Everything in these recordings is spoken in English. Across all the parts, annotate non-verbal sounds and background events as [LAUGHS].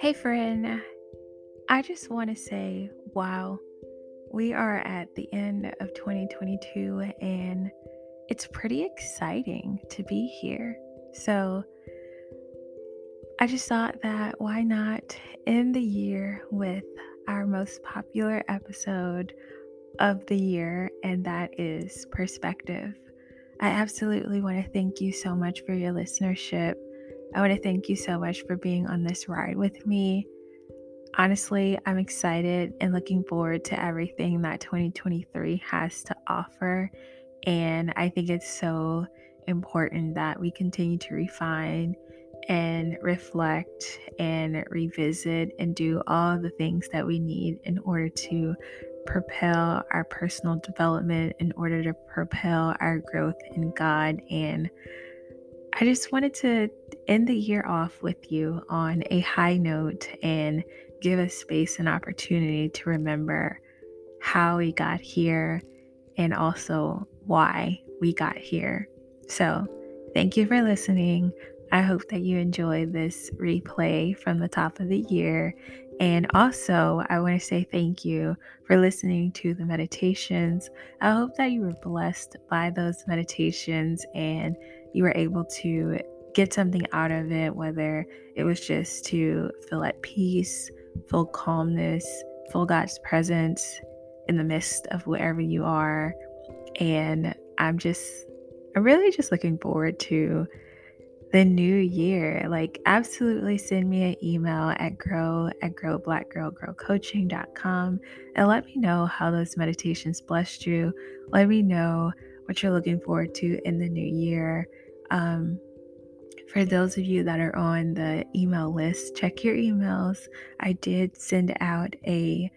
Hey, friend. I just want to say, wow, we are at the end of 2022 and it's pretty exciting to be here. So, I just thought that why not end the year with our most popular episode of the year, and that is perspective. I absolutely want to thank you so much for your listenership. I want to thank you so much for being on this ride with me. Honestly, I'm excited and looking forward to everything that 2023 has to offer. And I think it's so important that we continue to refine and reflect and revisit and do all the things that we need in order to propel our personal development, in order to propel our growth in God. And I just wanted to end the year off with you on a high note and give us space and opportunity to remember how we got here and also why we got here. So, thank you for listening. I hope that you enjoy this replay from the top of the year. And also, I want to say thank you for listening to the meditations. I hope that you were blessed by those meditations and you were able to get something out of it, whether it was just to feel at peace, feel calmness, feel God's presence in the midst of wherever you are. And I'm just, I'm really just looking forward to the new year. Like, absolutely send me an email at grow at growblackgirlgrowcoaching.com and let me know how those meditations blessed you. Let me know what you're looking forward to in the new year. Um, for those of you that are on the email list, check your emails. I did send out a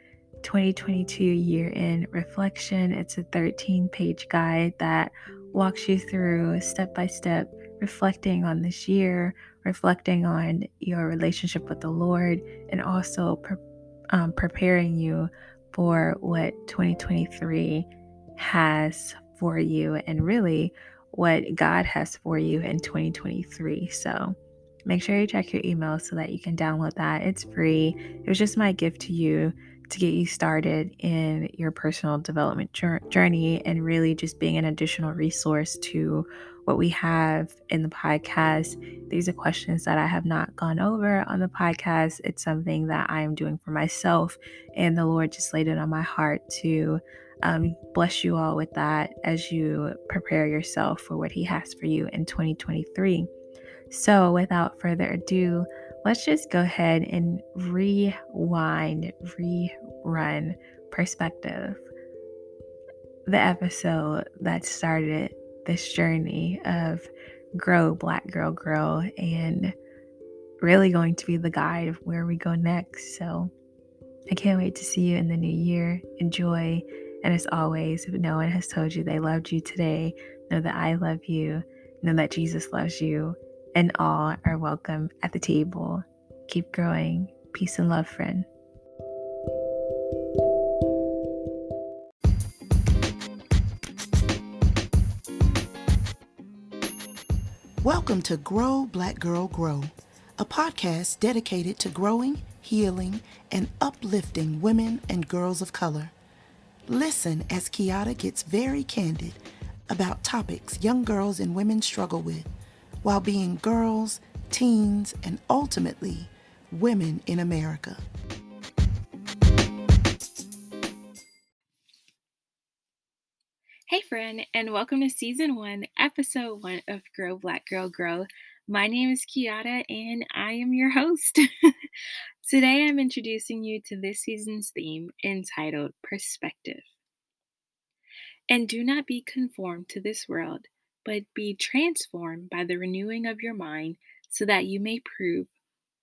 2022 year in reflection. It's a 13 page guide that walks you through step by step reflecting on this year, reflecting on your relationship with the Lord, and also pre- um, preparing you for what 2023 has for you and really what God has for you in 2023. So make sure you check your email so that you can download that. It's free. It was just my gift to you to get you started in your personal development journey and really just being an additional resource to what we have in the podcast. These are questions that I have not gone over on the podcast. It's something that I am doing for myself, and the Lord just laid it on my heart to um, bless you all with that as you prepare yourself for what He has for you in 2023. So, without further ado, let's just go ahead and rewind, rerun perspective. The episode that started this journey of grow, Black Girl Grow, and really going to be the guide of where we go next. So I can't wait to see you in the new year. Enjoy. And as always, if no one has told you they loved you today, know that I love you, know that Jesus loves you, and all are welcome at the table. Keep growing. Peace and love, friend. Welcome to Grow Black Girl Grow, a podcast dedicated to growing, healing, and uplifting women and girls of color. Listen as KiYada gets very candid about topics young girls and women struggle with while being girls, teens, and ultimately women in America. Hey, friend, and welcome to season one, episode one of Grow Black Girl Grow. My name is KiYada, and I am your host. [LAUGHS] Today, I'm introducing you to this season's theme entitled Perspective. And do not be conformed to this world, but be transformed by the renewing of your mind, so that you may prove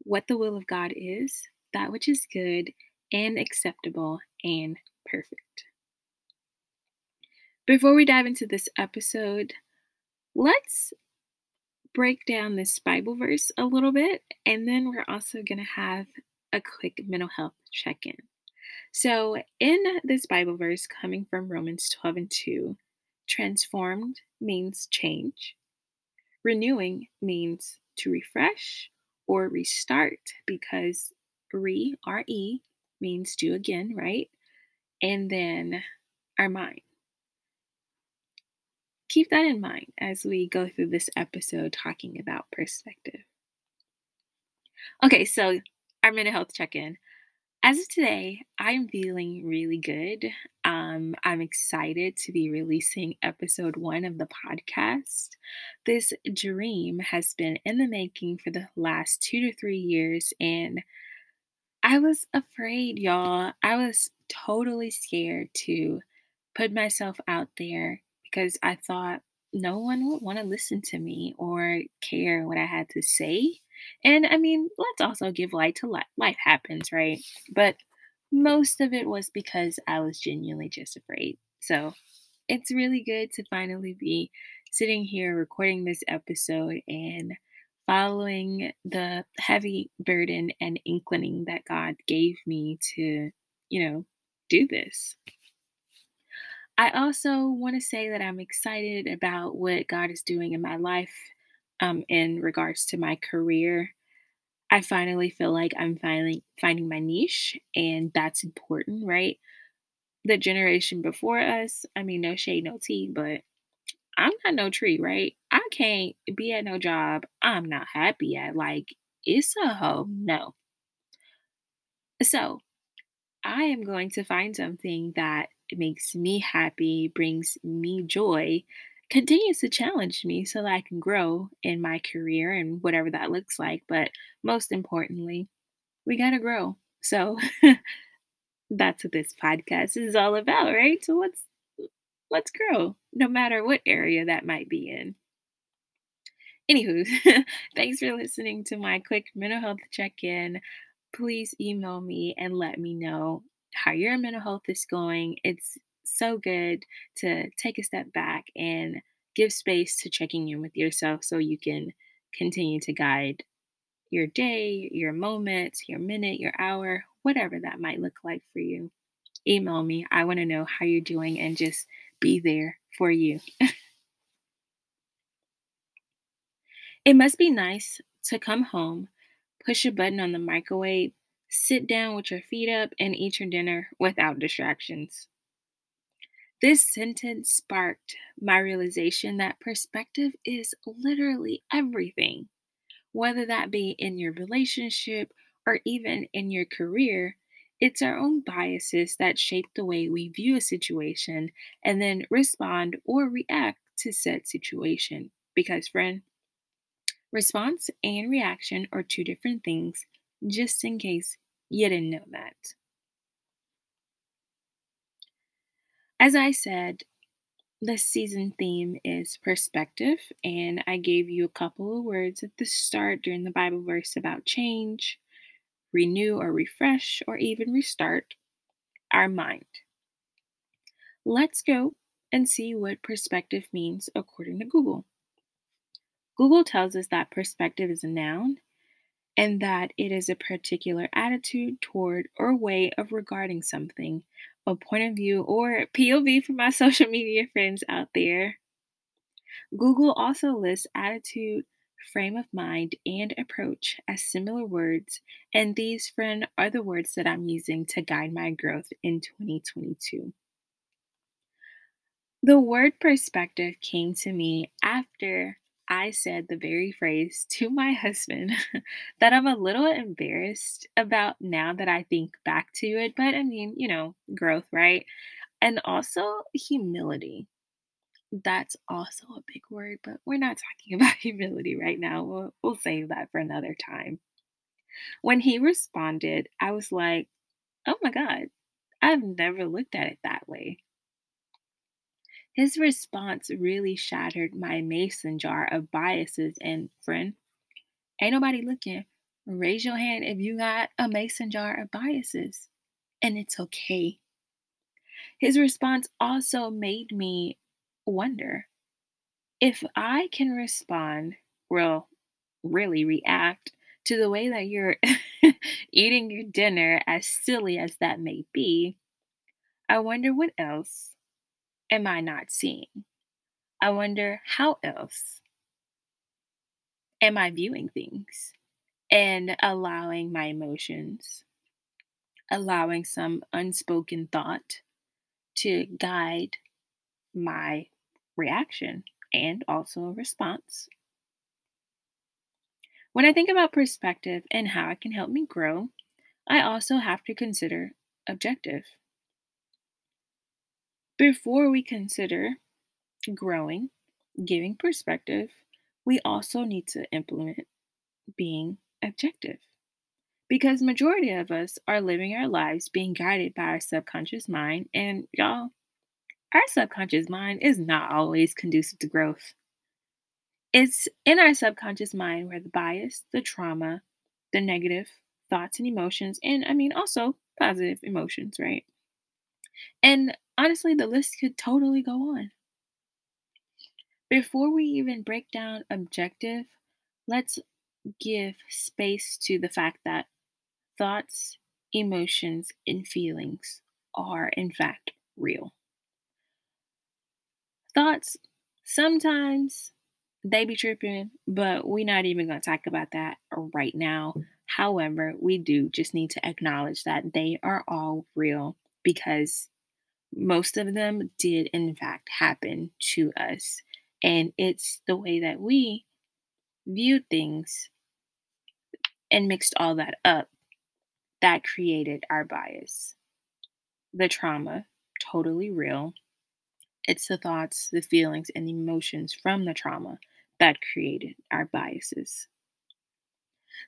what the will of God is, that which is good and acceptable and perfect. Before we dive into this episode, let's break down this Bible verse a little bit, and then we're also going to have a quick mental health check in. So, in this Bible verse coming from Romans 12 and 2, transformed means change, renewing means to refresh or restart because re, R E, means do again, right? And then our mind. Keep that in mind as we go through this episode talking about perspective. Okay, so our mental health check in. As of today, I'm feeling really good. Um, I'm excited to be releasing episode one of the podcast. This dream has been in the making for the last two to three years, and I was afraid, y'all. I was totally scared to put myself out there because I thought no one would want to listen to me or care what I had to say. And I mean, let's also give light to life. Life happens, right? But most of it was because I was genuinely just afraid. So it's really good to finally be sitting here recording this episode and following the heavy burden and inclining that God gave me to, you know, do this. I also want to say that I'm excited about what God is doing in my life um, in regards to my career. I finally feel like I'm finally finding my niche, and that's important, right? The generation before us, I mean, no shade, no tea, but I'm not no tree, right? I can't be at no job I'm not happy at. Like, it's a ho no. So, I am going to find something that makes me happy, brings me joy, continues to challenge me so that I can grow in my career and whatever that looks like. But most importantly, we got to grow. So [LAUGHS] that's what this podcast is all about, right? So let's let's grow no matter what area that might be in. Anywho, [LAUGHS] thanks for listening to my quick mental health check-in. Please email me and let me know how your mental health is going. It's so good to take a step back and give space to checking in with yourself so you can continue to guide your day, your moments, your minute, your hour, whatever that might look like for you. Email me. I want to know how you're doing and just be there for you. it must be nice to come home, push a button on the microwave, sit down with your feet up, and eat your dinner without distractions. This sentence sparked my realization that perspective is literally everything. Whether that be in your relationship or even in your career, it's our own biases that shape the way we view a situation and then respond or react to said situation. Because, friend, response and reaction are two different things, just in case you didn't know that. As I said, this season theme is perspective, and I gave you a couple of words at the start during the Bible verse about change, renew or refresh, or even restart our mind. Let's go and see what perspective means according to Google. Google tells us that perspective is a noun and that it is a particular attitude toward or way of regarding something, a point of view, or POV for my [LAUGHS] social media friends out there. Google also lists attitude, frame of mind, and approach as similar words, and these, friend, are the words that I'm using to guide my growth in 2022. The word perspective came to me after I said the very phrase to my [LAUGHS] husband that I'm a little embarrassed about now that I think back to it. But I mean, you know, growth, right? And also humility. That's also a big word, but we're not talking [LAUGHS] about humility right now. We'll, we'll save that for another time. When he responded, I was like, oh my God, I've never looked at it that way. His response really shattered my mason jar of biases. And, friend, ain't nobody looking. Raise your hand if you got a mason jar of biases, and it's okay. His response also made me wonder if I can respond, well, really react to the way that you're [LAUGHS] eating your dinner, as silly as that may be. I wonder what else am I not seeing? I wonder how else am I viewing things? and allowing my emotions, allowing some unspoken thought to guide my reaction and also response. When I think about perspective and how it can help me grow, I also have to consider objective. Before we consider growing, giving perspective, we also need to implement being objective. Because majority of us are living our lives being guided by our subconscious mind and y'all our subconscious mind is not always conducive to growth. It's in our subconscious mind where the bias, the trauma, the negative thoughts and emotions, and I mean also positive emotions, right? And honestly, the list could totally go on. Before we even break down objective, let's give space to the fact that thoughts, emotions, and feelings are, in fact, real. Thoughts, sometimes they be tripping, but we're not even going to talk about that right now. However, we do just need to acknowledge that they are all real because most of them did, in fact, happen to us. And it's the way that we viewed things and mixed all that up that created our bias. The trauma, totally real. It's the thoughts, the feelings, and emotions from the trauma that created our biases.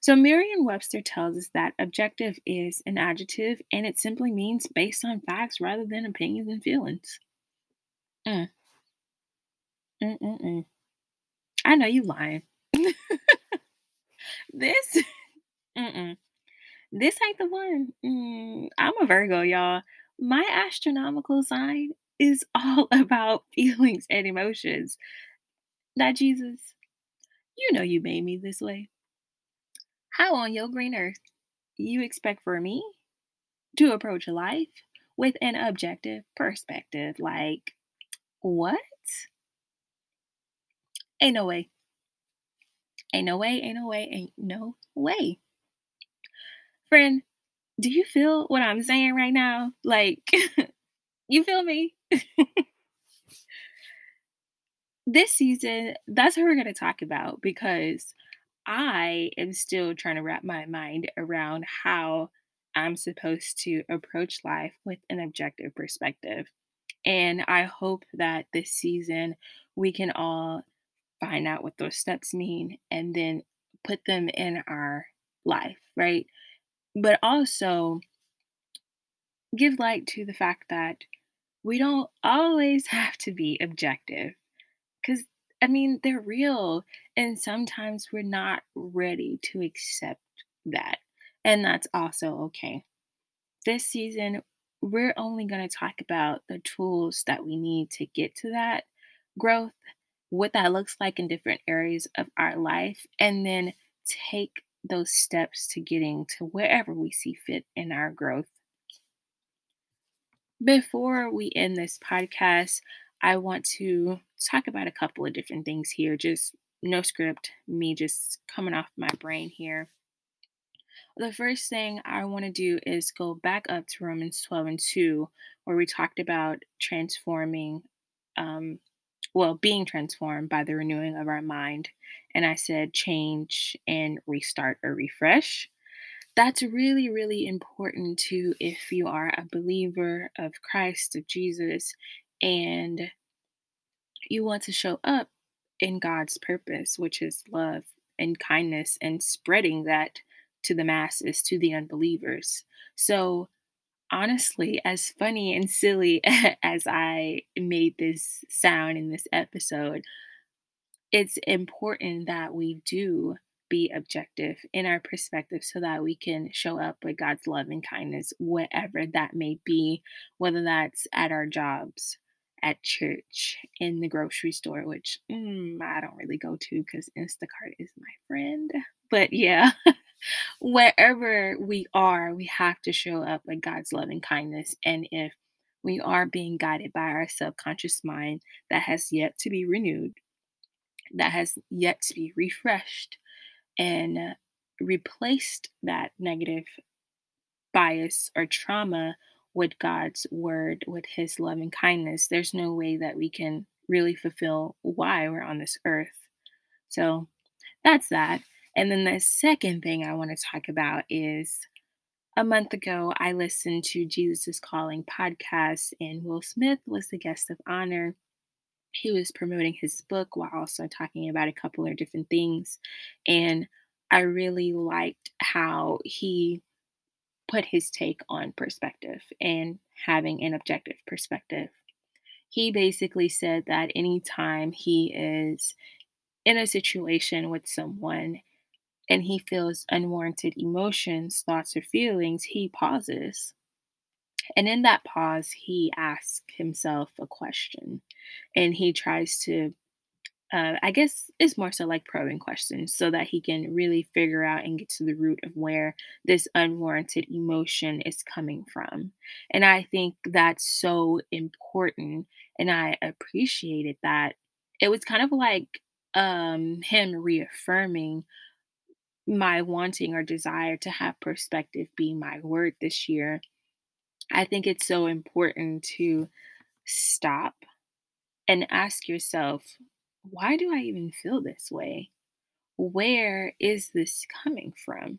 So, Merriam Webster tells us that objective is an adjective and it simply means based on facts rather than opinions and feelings. Mm. I know you lying. [LAUGHS] this, [LAUGHS] mm-mm. this ain't the one. Mm, I'm a Virgo, y'all. My astronomical sign is [LAUGHS] all about feelings and emotions. That Jesus, you know you made me this way. How on your green earth you expect for me to approach life with an objective perspective? Like, what? Ain't no way. Ain't no way, ain't no way, ain't no way. Friend, do you feel what I'm saying right now? Like, [LAUGHS] you feel me? [LAUGHS] this season, that's what we're going to talk about because I am still trying to wrap my mind around how I'm supposed to approach life with an objective perspective. And I hope that this season we can all find out what those steps mean and then put them in our life, right? But also give light to the fact that we don't always [LAUGHS] have to be objective because I mean, they're real. And sometimes we're not ready to accept that. And that's also okay. This season, we're only going to talk about the tools that we need to get to that growth, what that looks like in different areas of our life, and then take those steps to getting to wherever we see fit in our growth. Before we end this podcast, I want to talk about a couple of different things here, just no script, me just coming off my brain here. The first thing I want to do is go back up to Romans 12 and 2, where we talked about transforming, um, well, being transformed by the renewing of our mind. And I said change and restart or refresh. That's really, really important to if you are a believer of Christ, of Jesus, and you want to show up in God's purpose, which is love and kindness and spreading that to the masses, to the unbelievers. So, honestly, as funny and silly [LAUGHS] as I made this sound in this episode, it's important that we do be objective in our perspective so that we can show up with God's love and kindness, whatever that may be, whether that's at our jobs, at church, in the grocery store, which mm, I don't really go to because Instacart is my friend. But yeah, [LAUGHS] wherever we are, we have to show up with God's love and kindness. And if we are being guided by our subconscious mind that has yet to be renewed, that has yet to be refreshed, and replaced that negative bias or trauma with God's word, with his love and kindness, there's no way that we can really fulfill why we're on this earth. So that's that. And then the second thing I want to talk about is a month ago, I listened to Jesus Calling podcast, and Will Smith was the guest of honor. He was promoting his book while also talking about a couple of different things. And I really liked how he put his take on perspective and having an objective perspective. He basically said that anytime he is in a situation with someone and he feels unwarranted emotions, thoughts, or feelings, he pauses. And in that pause, he asks himself a question and he tries to uh, I guess it's more so like probing questions so that he can really figure out and get to the root of where this unwarranted emotion is coming from. And I think that's so important. And I appreciated that. It was kind of like um, him reaffirming my wanting or desire to have perspective be my word this year. I think it's so important to stop and ask yourself why do I even feel this way? Where is this coming from?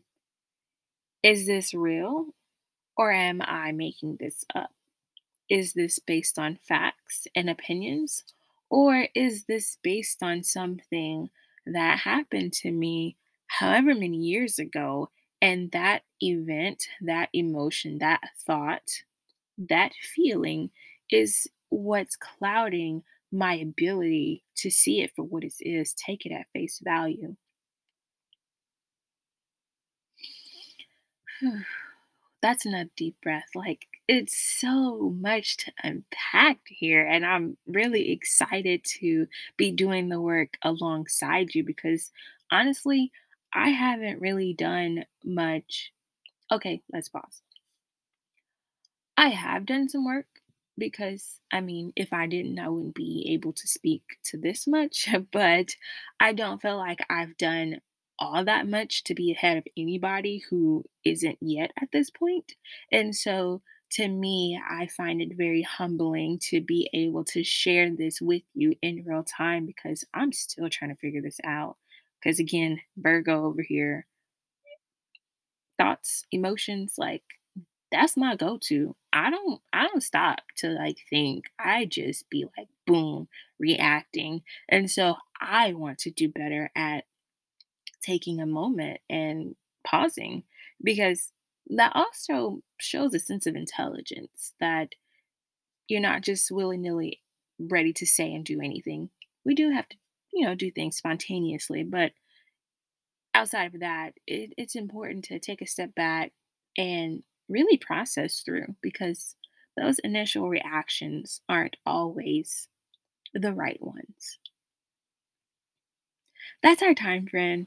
Is this real or am I making this up? Is this based on facts and opinions or is this based on something that happened to me however many years ago? And that event, that emotion, that thought, that feeling is what's clouding my ability to see it for what it is, take it at face value. [SIGHS] That's enough deep breath. Like, it's so much to unpack here. And I'm really excited to be doing the work alongside you because honestly, I haven't really done much. Okay, let's pause. I have done some work because I mean, if I didn't, I wouldn't be able to speak to this much. [LAUGHS] But I don't feel like I've done all that much to be ahead of anybody who isn't yet at this point. And so to me, I find it very humbling to be able to share this with you in real time because I'm still trying to figure this out. Because again, Virgo over here, thoughts, emotions, like that's my go-to. I don't I don't stop to like think. I just be like boom, reacting. And so I want to do better at taking a moment and pausing because that also shows a sense of intelligence that you're not just willy-nilly ready to say and do anything. We do have to, you know, do things spontaneously, but outside of that, it, it's important to take a step back and really process through because those initial reactions aren't always the right ones. That's our time, friend.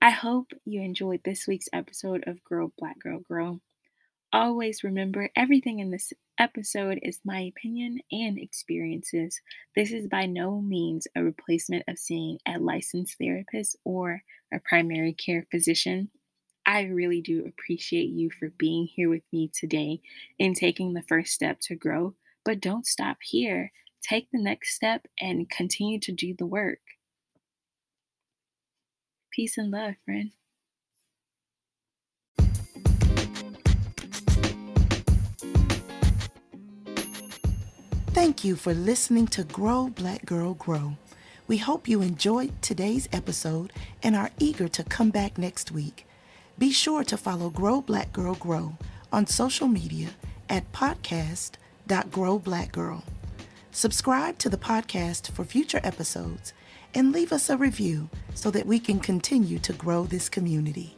I hope you enjoyed this week's episode of Grow Black Girl Grow. Always remember everything in this episode is my opinion and experiences. This is by no means a replacement of seeing a licensed therapist or a primary care physician. I really do appreciate you for being here with me today and taking the first step to grow. But don't stop here. Take the next step and continue to do the work. Peace and love, friend. Thank you for listening to Grow Black Girl Grow. We hope you enjoyed today's episode and are eager to come back next week. Be sure to follow Grow Black Girl Grow on social media at podcast.growblackgirl. Subscribe to the podcast for future episodes and leave us a review so that we can continue to grow this community.